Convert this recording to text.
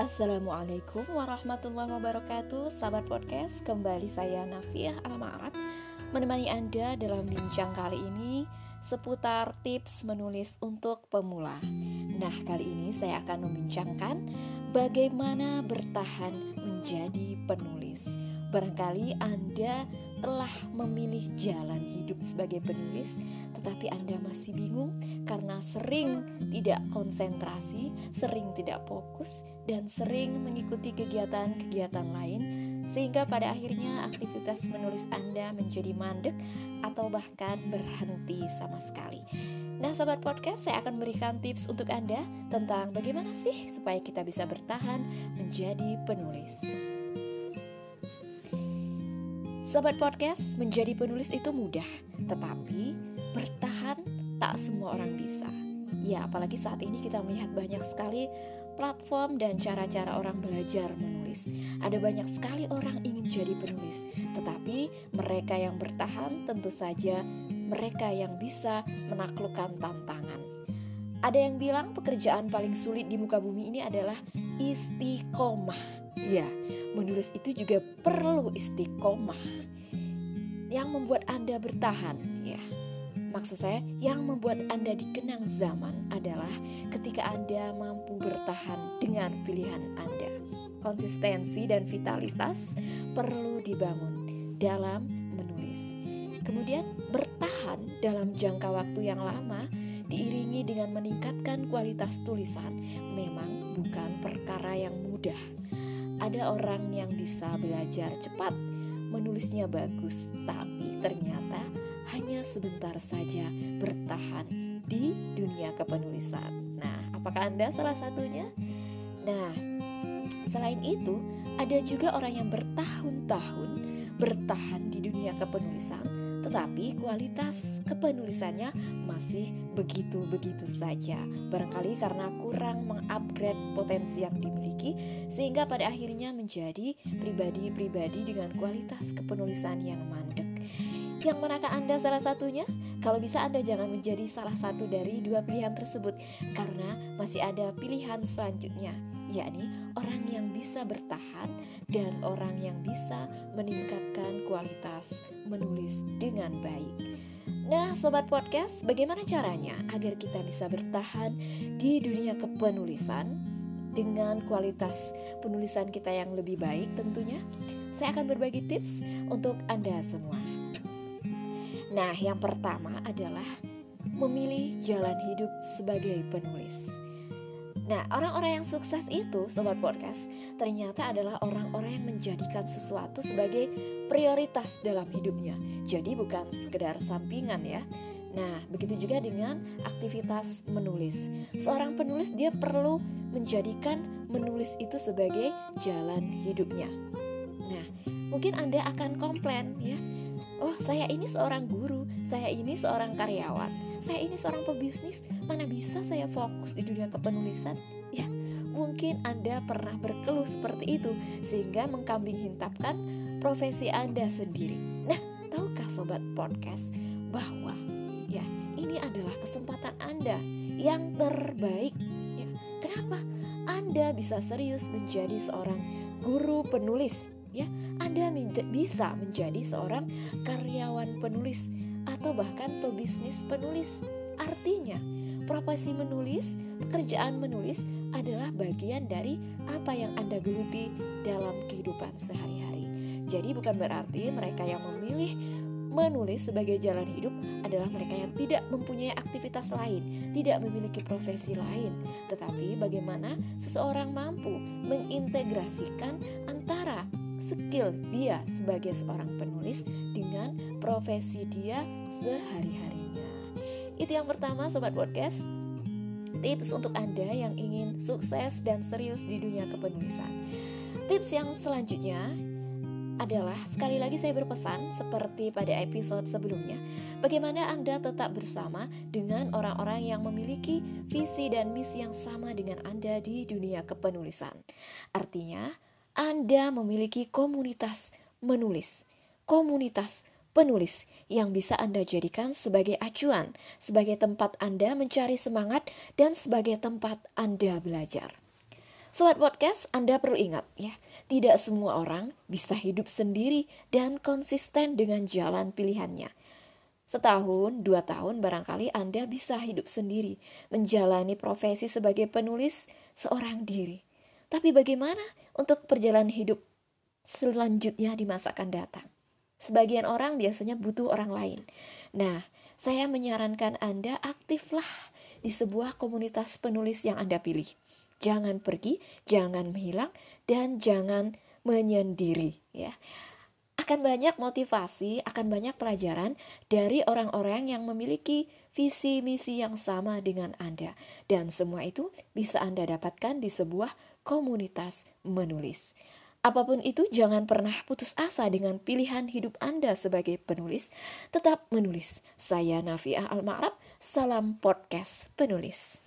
Assalamualaikum warahmatullahi wabarakatuh. Sahabat podcast, kembali saya Nafiah Almarat Menemani Anda dalam bincang kali ini Seputar tips menulis untuk pemula. Nah kali ini saya akan membincangkan Bagaimana bertahan menjadi penulis Barangkali Anda telah memilih jalan hidup sebagai penulis, tetapi Anda masih bingung karena sering tidak konsentrasi, sering tidak fokus, dan sering mengikuti kegiatan-kegiatan lain, sehingga pada akhirnya aktivitas menulis Anda menjadi mandek atau bahkan berhenti sama sekali. Nah, sobat podcast, saya akan memberikan tips untuk Anda tentang bagaimana sih supaya kita bisa bertahan menjadi penulis. Sobat podcast, menjadi penulis itu mudah, tetapi bertahan tak semua orang bisa. Ya, apalagi saat ini kita melihat banyak sekali platform dan cara-cara orang belajar menulis. Ada banyak sekali orang ingin jadi penulis, tetapi mereka yang bertahan tentu saja mereka yang bisa menaklukkan tantangan. Ada yang bilang pekerjaan paling sulit di muka bumi ini adalah istiqomah. Ya, menulis itu juga perlu istiqomah yang membuat Anda bertahan, ya. Maksud saya, yang membuat Anda dikenang zaman adalah ketika Anda mampu bertahan dengan pilihan Anda. Konsistensi dan vitalitas perlu dibangun dalam menulis. Kemudian, bertahan dalam jangka waktu yang lama diiringi dengan meningkatkan kualitas tulisan memang bukan perkara yang mudah ada orang yang bisa belajar cepat, menulisnya bagus, tapi ternyata hanya sebentar saja bertahan di dunia kepenulisan. Nah, apakah Anda salah satunya? Nah, selain itu, ada juga orang yang bertahun-tahun bertahan di dunia kepenulisan tetapi kualitas kepenulisannya masih begitu-begitu saja. Barangkali karena kurang mengupgrade potensi yang dimiliki sehingga pada akhirnya menjadi pribadi-pribadi dengan kualitas kepenulisan yang mandek. Yang manakah Anda salah satunya? Kalau bisa Anda jangan menjadi salah satu dari dua pilihan tersebut karena masih ada pilihan selanjutnya, yakni orang yang bisa bertahan dan orang yang bisa meningkatkan kualitas menulis dengan baik. Nah, sobat podcast, bagaimana caranya agar kita bisa bertahan di dunia kepenulisan dengan kualitas penulisan kita yang lebih baik tentunya? Saya akan berbagi tips untuk Anda semua. Nah, yang pertama adalah memilih jalan hidup sebagai penulis. Nah, orang-orang yang sukses itu, sobat podcast, ternyata adalah orang-orang yang menjadikan sesuatu sebagai prioritas dalam hidupnya. Jadi bukan sekedar sampingan ya. Nah, begitu juga dengan aktivitas menulis. Seorang penulis dia perlu menjadikan menulis itu sebagai jalan hidupnya. Nah, mungkin Anda akan komplain ya oh saya ini seorang guru, saya ini seorang karyawan, saya ini seorang pebisnis, mana bisa saya fokus di dunia kepenulisan? Ya, mungkin Anda pernah berkeluh seperti itu sehingga mengkambing hitamkan profesi Anda sendiri. Nah, tahukah sobat podcast bahwa ya, ini adalah kesempatan Anda yang terbaik. Ya, kenapa? Anda bisa serius menjadi seorang guru penulis ya Anda bisa menjadi seorang karyawan penulis atau bahkan pebisnis penulis. Artinya profesi menulis pekerjaan menulis adalah bagian dari apa yang Anda geluti dalam kehidupan sehari-hari. Jadi bukan berarti mereka yang memilih menulis sebagai jalan hidup adalah mereka yang tidak mempunyai aktivitas lain, tidak memiliki profesi lain, tetapi bagaimana seseorang mampu mengintegrasikan antara skill dia sebagai seorang penulis dengan profesi dia sehari-harinya. Itu yang pertama sobat podcast. Tips untuk Anda yang ingin sukses dan serius di dunia kepenulisan. Tips yang selanjutnya adalah sekali lagi saya berpesan seperti pada episode sebelumnya, bagaimana Anda tetap bersama dengan orang-orang yang memiliki visi dan misi yang sama dengan Anda di dunia kepenulisan. Artinya, anda memiliki komunitas menulis, komunitas penulis yang bisa Anda jadikan sebagai acuan, sebagai tempat Anda mencari semangat, dan sebagai tempat Anda belajar. Sobat podcast, Anda perlu ingat ya, tidak semua orang bisa hidup sendiri dan konsisten dengan jalan pilihannya. Setahun, dua tahun barangkali Anda bisa hidup sendiri, menjalani profesi sebagai penulis seorang diri. Tapi bagaimana untuk perjalanan hidup selanjutnya di masa akan datang? Sebagian orang biasanya butuh orang lain. Nah, saya menyarankan Anda aktiflah di sebuah komunitas penulis yang Anda pilih jangan pergi, jangan menghilang, dan jangan menyendiri. Ya, akan banyak motivasi, akan banyak pelajaran dari orang-orang yang memiliki visi misi yang sama dengan Anda, dan semua itu bisa Anda dapatkan di sebuah komunitas menulis. Apa pun itu, jangan pernah putus asa dengan pilihan hidup Anda sebagai penulis. Tetap menulis. Saya Nafiah Al-Ma'rab, salam podcast penulis.